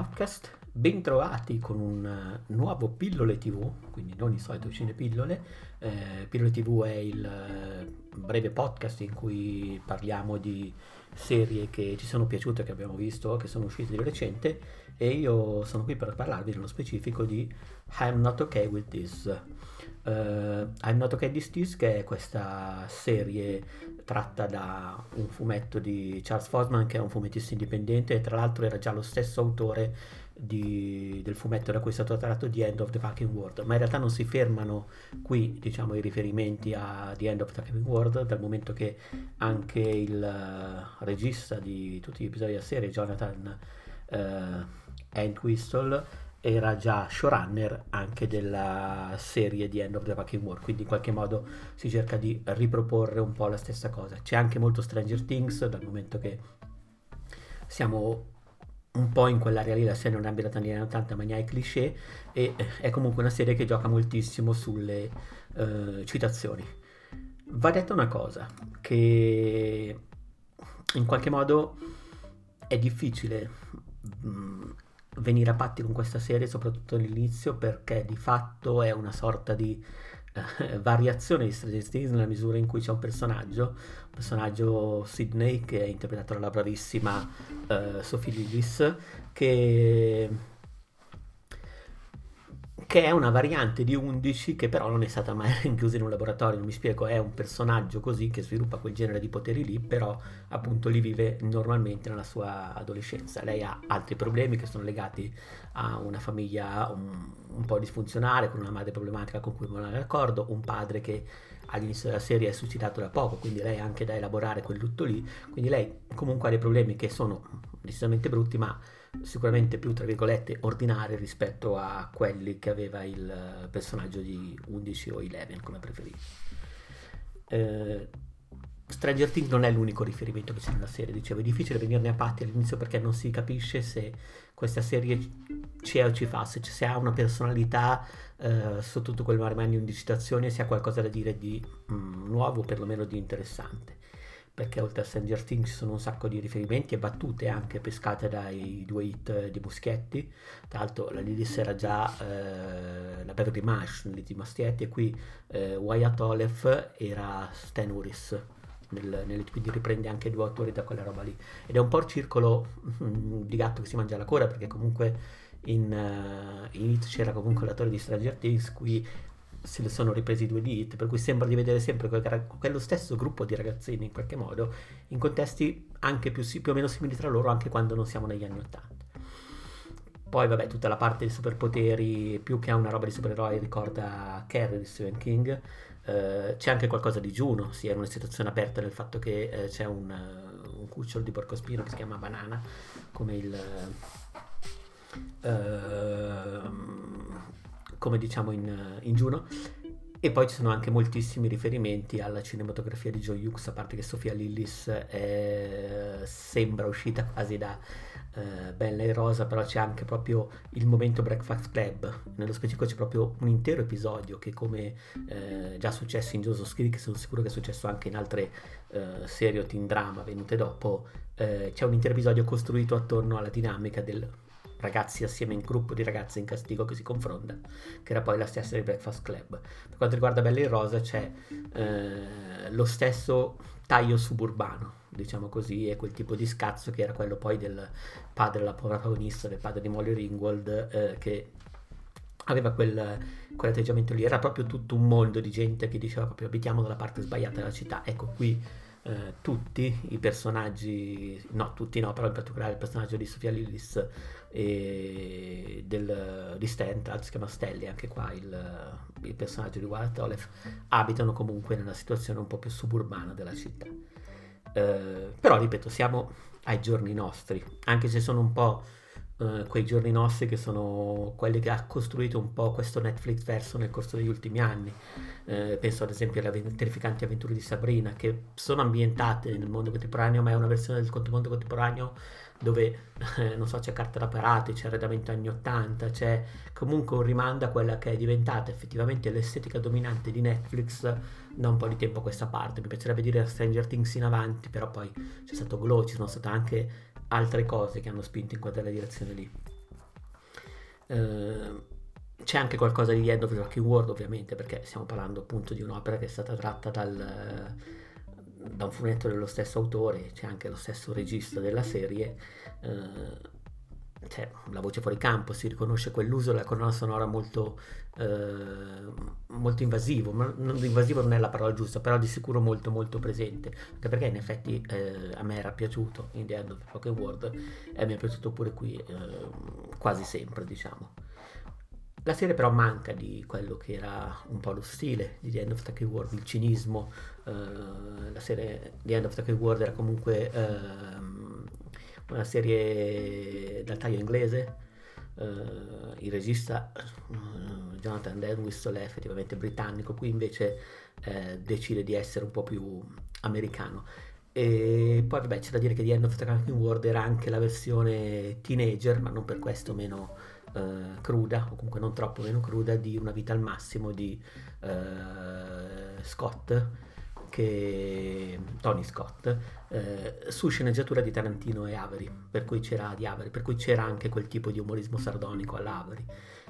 Outcast, bentrovati con un eh, nuovo Pillole TV, quindi non il solito Cinepillole. Eh, Pillole TV è il eh, breve podcast in cui parliamo di serie che ci sono piaciute, che abbiamo visto, che sono uscite di recente e io sono qui per parlarvi nello specifico di I'm Not Okay With This. Uh, I'm Not Okay With This che è questa serie tratta da un fumetto di Charles Fosman che è un fumettista indipendente e tra l'altro era già lo stesso autore di, del fumetto da cui è stato tratto The End of the Fucking World. Ma in realtà non si fermano qui diciamo i riferimenti a The End of the Fucking World dal momento che anche il uh, regista di tutti gli episodi della serie Jonathan uh, Entwistle era già showrunner anche della serie di End of the Fucking War, quindi in qualche modo si cerca di riproporre un po' la stessa cosa. C'è anche molto Stranger Things, dal momento che siamo un po' in quell'area lì, la serie non è ambientata negli anni 80 ma ne i cliché e è comunque una serie che gioca moltissimo sulle uh, citazioni. Va detta una cosa, che in qualche modo è difficile mh, mm, venire a patti con questa serie, soprattutto all'inizio, perché di fatto è una sorta di eh, variazione di Stranger Things nella misura in cui c'è un personaggio, un personaggio Sidney che è interpretato dalla bravissima eh, Sophie Lillis, che che è una variante di 11 che però non è stata mai rinchiusa in un laboratorio, non mi spiego, è un personaggio così che sviluppa quel genere di poteri lì, però appunto li vive normalmente nella sua adolescenza. Lei ha altri problemi che sono legati a una famiglia un, un po' disfunzionale, con una madre problematica con cui non è d'accordo, un padre che all'inizio della serie è suscitato da poco, quindi lei ha anche da elaborare quel lutto lì, quindi lei comunque ha dei problemi che sono decisamente brutti, ma sicuramente più tra virgolette ordinari rispetto a quelli che aveva il personaggio di 11 o 11 come preferito eh, Stranger Things non è l'unico riferimento che c'è nella serie dicevo è difficile venirne a patti all'inizio perché non si capisce se questa serie c'è o ci fa se, se ha una personalità eh, sotto tutto quel marmagno di citazioni se ha qualcosa da dire di mm, nuovo o perlomeno di interessante perché oltre a Stranger Things ci sono un sacco di riferimenti e battute anche pescate dai due hit di Muschietti. Tra l'altro la Lilith era già eh, la Beverly Marsh di Muschietti e qui eh, Wyatt Olef era Stan Uris. Nel, nel, quindi riprende anche due autori da quella roba lì. Ed è un po' il circolo mm, di gatto che si mangia la coda perché comunque in, uh, in It c'era comunque l'attore di Stranger Things, qui se ne sono ripresi due di hit, per cui sembra di vedere sempre quel, quello stesso gruppo di ragazzini in qualche modo, in contesti anche più, più o meno simili tra loro, anche quando non siamo negli anni Ottanta. Poi, vabbè, tutta la parte dei superpoteri, più che a una roba di supereroi, ricorda Carrie di Stephen King. Uh, c'è anche qualcosa di Juno, sì, è una situazione aperta nel fatto che uh, c'è un, un, cucciolo di porcospino che si chiama Banana, come il come diciamo in, in Juno. E poi ci sono anche moltissimi riferimenti alla cinematografia di Joe Hughes, a parte che Sofia Lillis è, sembra uscita quasi da eh, Bella e Rosa, però c'è anche proprio il momento Breakfast Club. Nello specifico c'è proprio un intero episodio che come eh, già successo in Joseph Creek, sono sicuro che è successo anche in altre eh, serie o teen drama venute dopo, eh, c'è un intero episodio costruito attorno alla dinamica del ragazzi assieme in gruppo di ragazze in castigo che si confronta, che era poi la stessa di Breakfast Club. Per quanto riguarda Bella in Rosa c'è eh, lo stesso taglio suburbano, diciamo così, e quel tipo di scazzo che era quello poi del padre della protagonista, del padre di Molly Ringwald, eh, che aveva quel, quell'atteggiamento lì, era proprio tutto un mondo di gente che diceva proprio abitiamo dalla parte sbagliata della città, ecco qui eh, tutti i personaggi, no tutti no, però in particolare il personaggio di Sofia Lillis e del, di Stentral, si chiama Stelli, anche qua il, il personaggio di Wyatt Olef, abitano comunque nella situazione un po' più suburbana della città. Eh, però ripeto, siamo ai giorni nostri, anche se sono un po' eh, quei giorni nostri che sono quelli che ha costruito un po' questo Netflix verso nel corso degli ultimi anni. Eh, penso ad esempio alle terrificanti avventure di Sabrina, che sono ambientate nel mondo contemporaneo, ma è una versione del mondo contemporaneo dove eh, non so, c'è carta da parati, c'è arredamento anni 80, c'è comunque un rimando a quella che è diventata effettivamente l'estetica dominante di Netflix da un po' di tempo a questa parte. Mi piacerebbe dire Stranger Things in avanti, però poi c'è stato Glow, ci sono state anche altre cose che hanno spinto in quella direzione lì. Uh, c'è anche qualcosa di End of the Fucking World ovviamente perché stiamo parlando appunto di un'opera che è stata tratta dal, da un fumetto dello stesso autore, c'è anche lo stesso regista della serie, uh, cioè, la voce fuori campo, si riconosce quell'uso della colonna sonora molto, eh, molto invasivo, ma non, invasivo non è la parola giusta, però di sicuro molto molto presente, anche perché in effetti eh, a me era piaciuto in The End of the Pocket World e mi è piaciuto pure qui eh, quasi sempre, diciamo. La serie però manca di quello che era un po' lo stile di The End of the World, il cinismo, eh, la serie The End of the World era comunque ehm, una serie dal taglio inglese. Uh, il regista uh, Jonathan Denwist è effettivamente britannico, qui invece uh, decide di essere un po' più americano. E poi vabbè c'è da dire che The End of the Cracking World era anche la versione teenager, ma non per questo meno cruda, o comunque non troppo meno cruda, di Una vita al massimo di Scott che Tony Scott eh, su sceneggiatura di Tarantino e Avery, per cui c'era di Avery, per cui c'era anche quel tipo di umorismo sardonico all'Avery.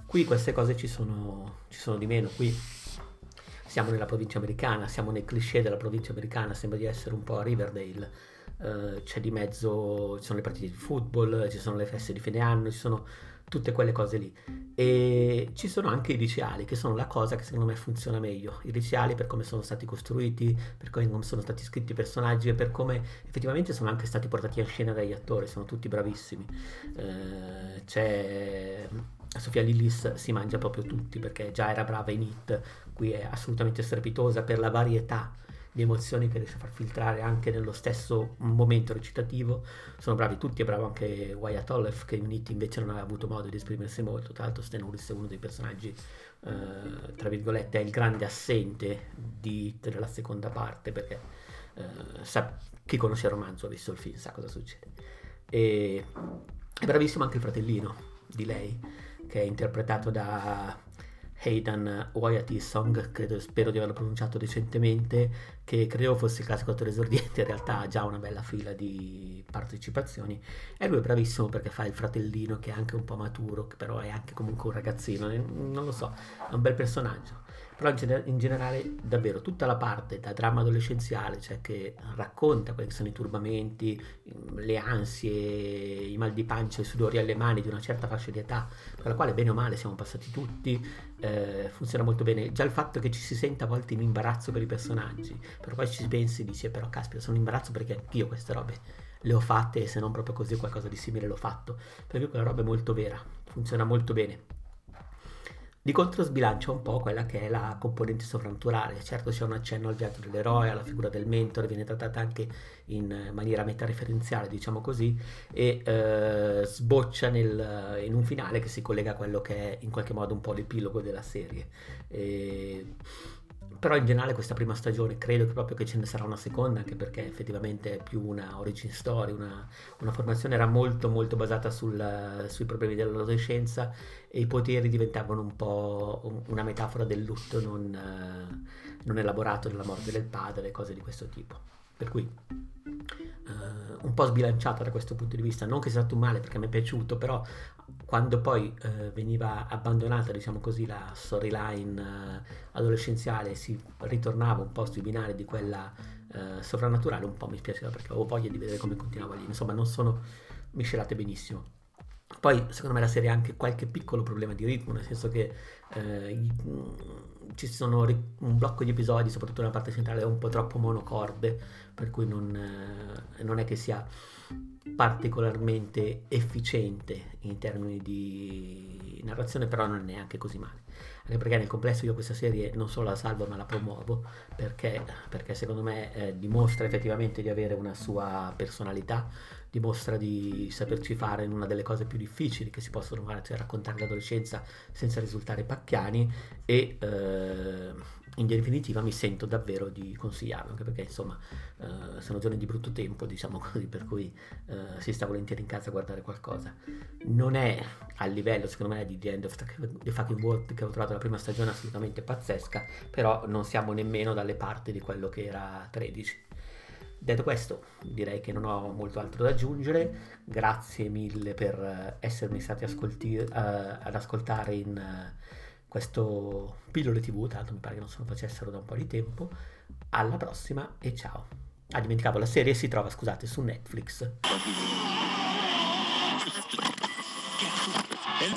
Qui queste cose ci sono, ci sono di meno, qui siamo nella provincia americana, siamo nei cliché della provincia americana, sembra di essere un po' a Riverdale. Uh, c'è di mezzo, ci sono le partite di football, ci sono le feste di fine anno, ci sono tutte quelle cose lì. E ci sono anche i liceali, che sono la cosa che secondo me funziona meglio. I liceali per come sono stati costruiti, per come sono stati scritti i personaggi e per come effettivamente sono anche stati portati a scena dagli attori, sono tutti bravissimi. Eh, c'è Sofia Lillis si mangia proprio tutti perché già era brava in It, qui è assolutamente strepitosa per la varietà di emozioni che riesce a far filtrare anche nello stesso momento recitativo. Sono bravi tutti, è bravo anche Wyatt Olaf che in It invece non aveva avuto modo di esprimersi molto. Tra l'altro Stan Ulrich è uno dei personaggi, eh, tra virgolette, è il grande assente di It nella seconda parte perché eh, sa, chi conosce il romanzo ha visto il film, sa cosa succede. E è bravissimo anche il fratellino di lei che è interpretato da Hayden Wyatt Song, credo, spero di averlo pronunciato recentemente, che credo fosse il classico attore esordiente, in realtà ha già una bella fila di partecipazioni. E lui è bravissimo perché fa il fratellino che è anche un po' maturo, che però è anche comunque un ragazzino, non lo so, è un bel personaggio però in, gener- in, generale davvero tutta la parte da dramma adolescenziale, cioè che racconta quelli che sono i turbamenti, le ansie, i mal di pancia, i sudori alle mani di una certa fascia di età, per la quale bene o male siamo passati tutti, eh, funziona molto bene. Già il fatto che ci si senta a volte in imbarazzo per i personaggi, però poi ci pensi e dici eh, però caspita sono in imbarazzo perché anch'io queste robe le ho fatte e se non proprio così qualcosa di simile l'ho fatto, perché quella roba è molto vera, funziona molto bene. Di contro sbilancia un po' quella che è la componente sovrannaturale. Certo c'è un accenno al viaggio dell'eroe, alla figura del mentore, viene trattata anche in maniera metareferenziale, diciamo così, e eh, sboccia nel, in un finale che si collega a quello che è in qualche modo un po' l'epilogo della serie. E però in generale questa prima stagione credo che proprio che ce ne sarà una seconda anche perché effettivamente è più una origin story una, una formazione era molto molto basata sul, sui problemi dell'adolescenza e i poteri diventavano un po' una metafora del lutto non, non elaborato della morte del padre cose di questo tipo. Per cui un po' sbilanciata da questo punto di vista, non che sia stato male perché mi è piaciuto, però quando poi uh, veniva abbandonata, diciamo così, la storyline uh, adolescenziale, si ritornava un po' sui binari di quella sovrannaturale, un po' mi spiaceva perché avevo voglia di vedere come continuava lì, insomma non sono miscelate benissimo. Poi secondo me la serie ha anche qualche piccolo problema di ritmo, nel senso che ci sono un blocco di episodi, soprattutto nella parte centrale, un po' troppo monocorde, per cui non, eh, non è che sia particolarmente efficiente in termini di narrazione, però non è neanche così male. Anche perché nel complesso io questa serie non solo la salvo ma la promuovo perché, perché secondo me eh, dimostra effettivamente di avere una sua personalità, dimostra di saperci fare in una delle cose più difficili che si possono fare, cioè raccontare l'adolescenza senza risultare pacchiani e eh, in definitiva mi sento davvero di consigliarlo, anche perché insomma eh, sono giorni di brutto tempo, diciamo così, per cui eh, si sta volentieri in casa a guardare qualcosa. Non è a livello, secondo me, di The End of the Fucking World che ho trovato la prima stagione assolutamente pazzesca, però non siamo nemmeno dalle parti di quello che era 13. Detto questo, direi che non ho molto altro da aggiungere. Grazie mille per eh, essermi stati ascolti, uh, ad ascoltare in uh, questo pillole TV, tanto mi pare che non se lo facessero da un po' di tempo. Alla prossima e ciao. Ah, dimenticavo, la serie si trova, scusate, su Netflix.